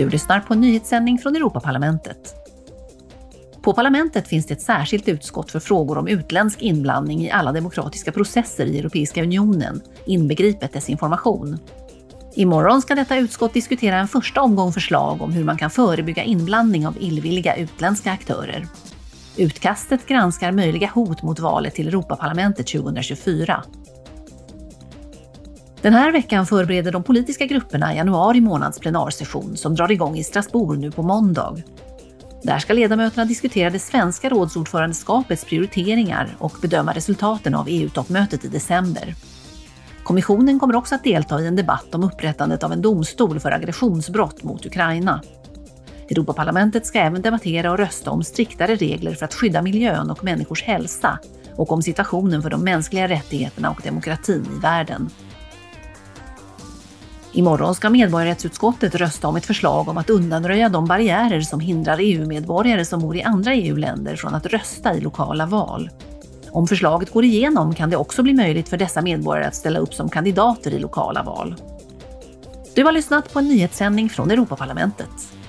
Du lyssnar på en nyhetssändning från Europaparlamentet. På parlamentet finns det ett särskilt utskott för frågor om utländsk inblandning i alla demokratiska processer i Europeiska unionen, inbegripet desinformation. Imorgon ska detta utskott diskutera en första omgång förslag om hur man kan förebygga inblandning av illvilliga utländska aktörer. Utkastet granskar möjliga hot mot valet till Europaparlamentet 2024. Den här veckan förbereder de politiska grupperna januari månads plenarsession som drar igång i Strasbourg nu på måndag. Där ska ledamöterna diskutera det svenska rådsordförandeskapets prioriteringar och bedöma resultaten av EU-toppmötet i december. Kommissionen kommer också att delta i en debatt om upprättandet av en domstol för aggressionsbrott mot Ukraina. Europaparlamentet ska även debattera och rösta om striktare regler för att skydda miljön och människors hälsa och om situationen för de mänskliga rättigheterna och demokratin i världen. Imorgon ska medborgarrättsutskottet rösta om ett förslag om att undanröja de barriärer som hindrar EU-medborgare som bor i andra EU-länder från att rösta i lokala val. Om förslaget går igenom kan det också bli möjligt för dessa medborgare att ställa upp som kandidater i lokala val. Du har lyssnat på en nyhetssändning från Europaparlamentet.